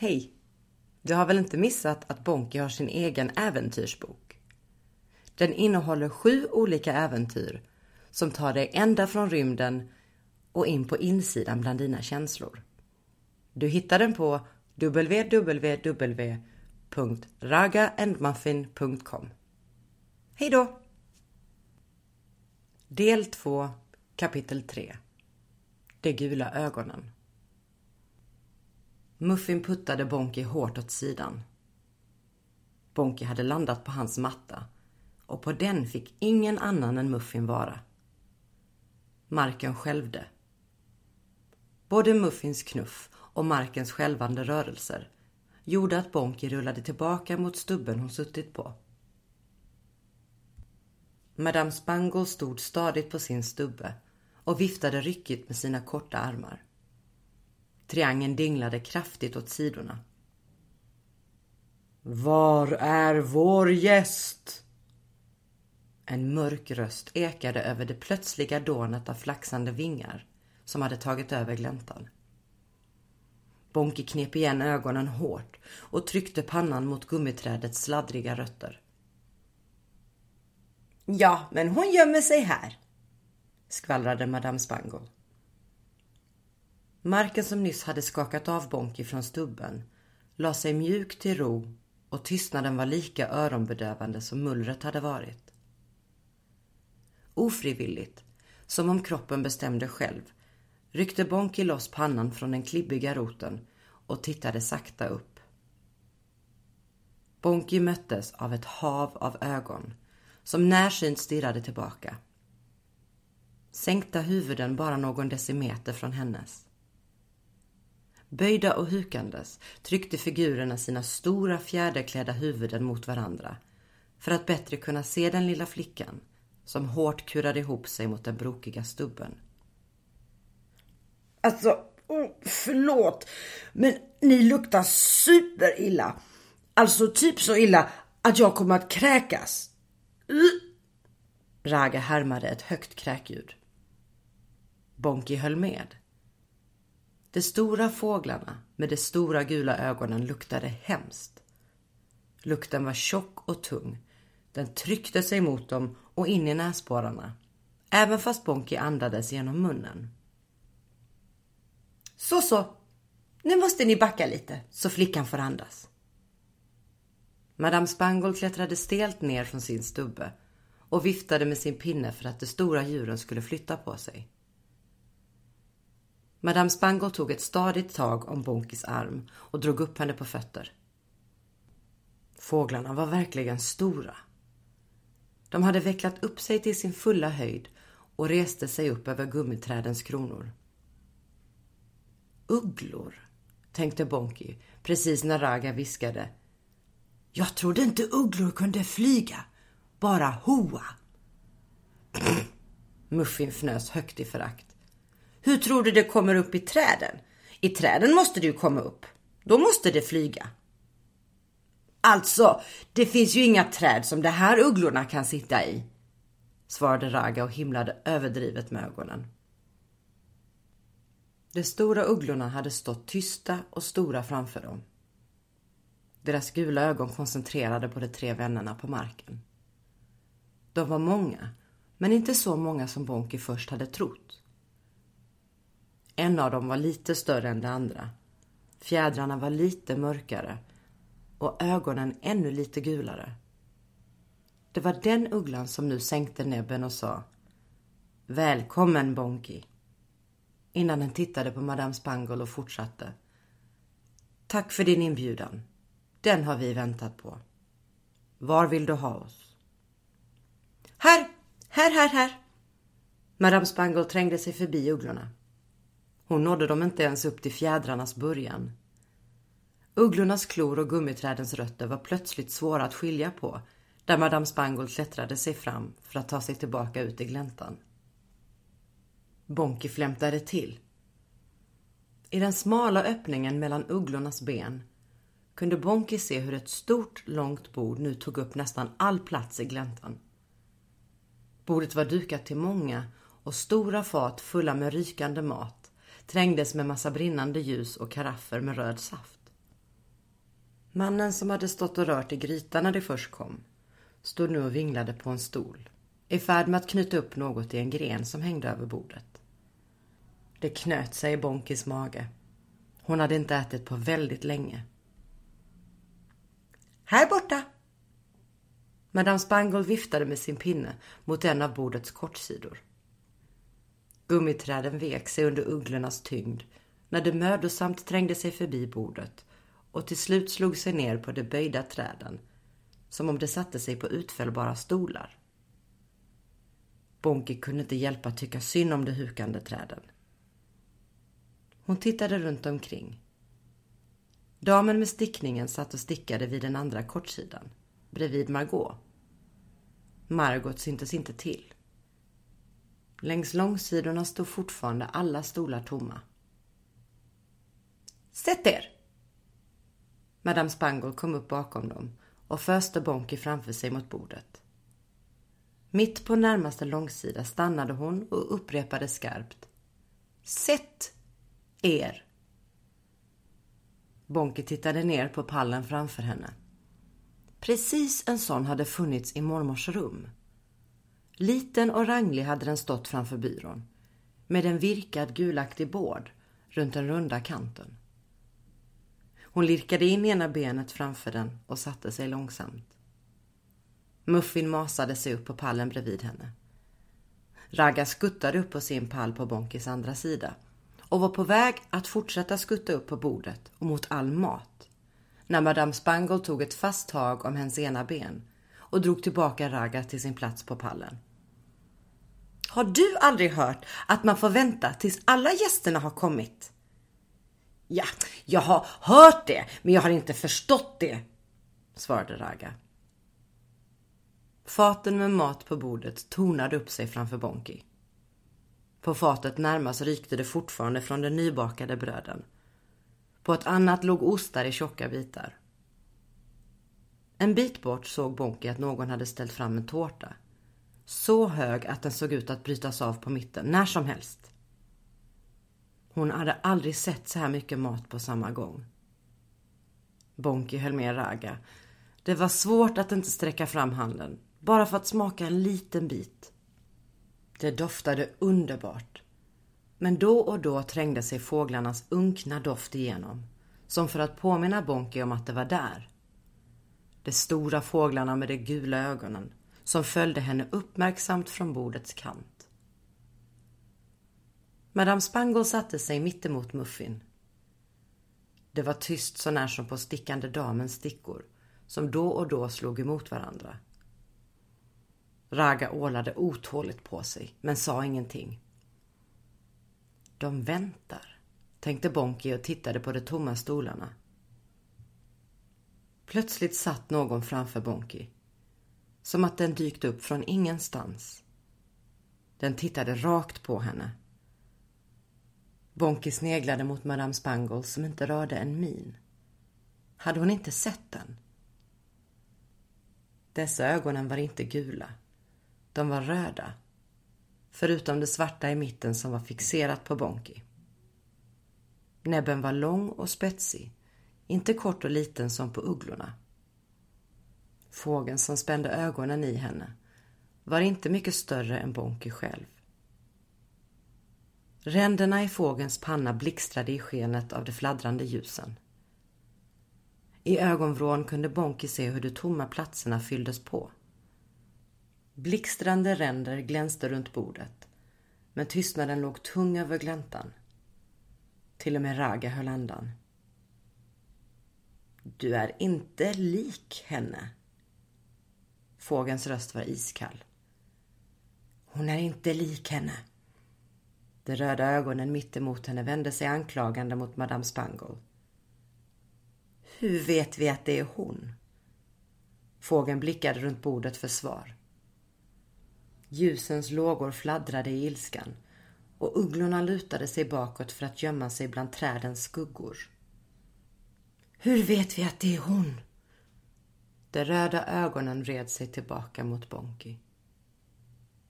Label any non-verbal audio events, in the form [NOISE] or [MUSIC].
Hej! Du har väl inte missat att Bonke har sin egen äventyrsbok? Den innehåller sju olika äventyr som tar dig ända från rymden och in på insidan bland dina känslor. Du hittar den på www.ragaandmuffin.com Hej då! Del 2 Kapitel 3 De gula ögonen Muffin puttade Bonky hårt åt sidan. Bonky hade landat på hans matta och på den fick ingen annan än Muffin vara. Marken skälvde. Både Muffins knuff och markens skälvande rörelser gjorde att Bonky rullade tillbaka mot stubben hon suttit på. Madame Spangle stod stadigt på sin stubbe och viftade ryckigt med sina korta armar. Triangeln dinglade kraftigt åt sidorna. Var är vår gäst? En mörk röst ekade över det plötsliga dånet av flaxande vingar som hade tagit över gläntan. Bonke knep igen ögonen hårt och tryckte pannan mot gummiträdets sladdriga rötter. Ja, men hon gömmer sig här, skvallrade Madame Spangle. Marken som nyss hade skakat av Bonky från stubben la sig mjuk till ro och tystnaden var lika öronbedövande som mullret hade varit. Ofrivilligt, som om kroppen bestämde själv, ryckte Bonky loss pannan från den klibbiga roten och tittade sakta upp. Bonky möttes av ett hav av ögon som närsynt stirrade tillbaka. Sänkta huvuden bara någon decimeter från hennes. Böjda och hukandes tryckte figurerna sina stora fjäderklädda huvuden mot varandra för att bättre kunna se den lilla flickan som hårt kurade ihop sig mot den brokiga stubben. Alltså, oh, förlåt, men ni luktar superilla. Alltså typ så illa att jag kommer att kräkas. Uh. Raga härmade ett högt kräkljud. Bonky höll med. De stora fåglarna med de stora gula ögonen luktade hemskt. Lukten var tjock och tung. Den tryckte sig mot dem och in i näsborrarna. Även fast Bonki andades genom munnen. Så så, nu måste ni backa lite så flickan får andas. Madame Spangle klättrade stelt ner från sin stubbe och viftade med sin pinne för att de stora djuren skulle flytta på sig. Madame Spangle tog ett stadigt tag om Bonkis arm och drog upp henne på fötter. Fåglarna var verkligen stora. De hade vecklat upp sig till sin fulla höjd och reste sig upp över gummiträdens kronor. Ugglor, tänkte Bonky precis när Raga viskade. Jag trodde inte ugglor kunde flyga, bara hoa. [CLEARS THROAT] Muffin fnös högt i förakt. Hur tror du det kommer upp i träden? I träden måste det ju komma upp. Då måste det flyga. Alltså, det finns ju inga träd som de här ugglorna kan sitta i, svarade Raga och himlade överdrivet med ögonen. De stora ugglorna hade stått tysta och stora framför dem. Deras gula ögon koncentrerade på de tre vännerna på marken. De var många, men inte så många som Bonke först hade trott. En av dem var lite större än de andra. Fjädrarna var lite mörkare och ögonen ännu lite gulare. Det var den ugglan som nu sänkte näbben och sa Välkommen Bonky. Innan den tittade på Madame Spangle och fortsatte. Tack för din inbjudan. Den har vi väntat på. Var vill du ha oss? Här, här, här, här. Madame Spangle trängde sig förbi ugglorna. Hon nådde dem inte ens upp till fjädrarnas början. Ugglornas klor och gummiträdens rötter var plötsligt svåra att skilja på där Madame Spangold klättrade sig fram för att ta sig tillbaka ut i gläntan. Bonky flämtade till. I den smala öppningen mellan ugglornas ben kunde Bonky se hur ett stort, långt bord nu tog upp nästan all plats i gläntan. Bordet var dukat till många och stora fat fulla med rykande mat trängdes med massa brinnande ljus och karaffer med röd saft. Mannen som hade stått och rört i grytan när det först kom stod nu och vinglade på en stol i färd med att knyta upp något i en gren som hängde över bordet. Det knöt sig i Bonkis mage. Hon hade inte ätit på väldigt länge. Här borta! Madame Spangle viftade med sin pinne mot en av bordets kortsidor. Gummiträden vek sig under ugglornas tyngd när de mödosamt trängde sig förbi bordet och till slut slog sig ner på de böjda träden som om de satte sig på utfällbara stolar. Bonke kunde inte hjälpa att tycka synd om de hukande träden. Hon tittade runt omkring. Damen med stickningen satt och stickade vid den andra kortsidan, bredvid Margot. Margot syntes inte till. Längs långsidorna stod fortfarande alla stolar tomma. Sätt er! Madame Spangle kom upp bakom dem och föste Bonky framför sig mot bordet. Mitt på närmaste långsida stannade hon och upprepade skarpt. Sätt er! Bonky tittade ner på pallen framför henne. Precis en sån hade funnits i mormors rum. Liten och ranglig hade den stått framför byrån med en virkad gulaktig bård runt den runda kanten. Hon lirkade in ena benet framför den och satte sig långsamt. Muffin masade sig upp på pallen bredvid henne. Ragga skuttade upp på sin pall på Bonkis andra sida och var på väg att fortsätta skutta upp på bordet och mot all mat när Madame Spangle tog ett fast tag om hennes ena ben och drog tillbaka Raga till sin plats på pallen. Har du aldrig hört att man får vänta tills alla gästerna har kommit? Ja, jag har hört det, men jag har inte förstått det, svarade Raga. Faten med mat på bordet tornade upp sig framför Bonki. På fatet närmast rykte det fortfarande från de nybakade bröden. På ett annat låg ostar i tjocka bitar. En bit bort såg Bonki att någon hade ställt fram en tårta. Så hög att den såg ut att brytas av på mitten när som helst. Hon hade aldrig sett så här mycket mat på samma gång. Bonki höll med Raga. Det var svårt att inte sträcka fram handen, bara för att smaka en liten bit. Det doftade underbart. Men då och då trängde sig fåglarnas unkna doft igenom, som för att påminna Bonki om att det var där. De stora fåglarna med de gula ögonen som följde henne uppmärksamt från bordets kant. Madame Spangle satte sig mittemot Muffin. Det var tyst så när som på stickande damens stickor som då och då slog emot varandra. Raga ålade otåligt på sig, men sa ingenting. De väntar, tänkte Bonki och tittade på de tomma stolarna. Plötsligt satt någon framför Bonki. Som att den dykt upp från ingenstans. Den tittade rakt på henne. Bonki sneglade mot Madame Spangle som inte rörde en min. Hade hon inte sett den? Dessa ögonen var inte gula. De var röda. Förutom det svarta i mitten som var fixerat på Bonki. Näbben var lång och spetsig. Inte kort och liten som på ugglorna. Fågeln som spände ögonen i henne var inte mycket större än Bonki själv. Ränderna i fågelns panna blixtrade i skenet av de fladdrande ljusen. I ögonvrån kunde Bonki se hur de tomma platserna fylldes på. Blixtrande ränder glänste runt bordet. Men tystnaden låg tung över gläntan. Till och med Raga höll andan. Du är inte lik henne. Fågens röst var iskall. Hon är inte lik henne. De röda ögonen mittemot henne vände sig anklagande mot Madame Spangle. Hur vet vi att det är hon? Fågeln blickade runt bordet för svar. Ljusens lågor fladdrade i ilskan och ugglorna lutade sig bakåt för att gömma sig bland trädens skuggor. Hur vet vi att det är hon? De röda ögonen vred sig tillbaka mot Bonky.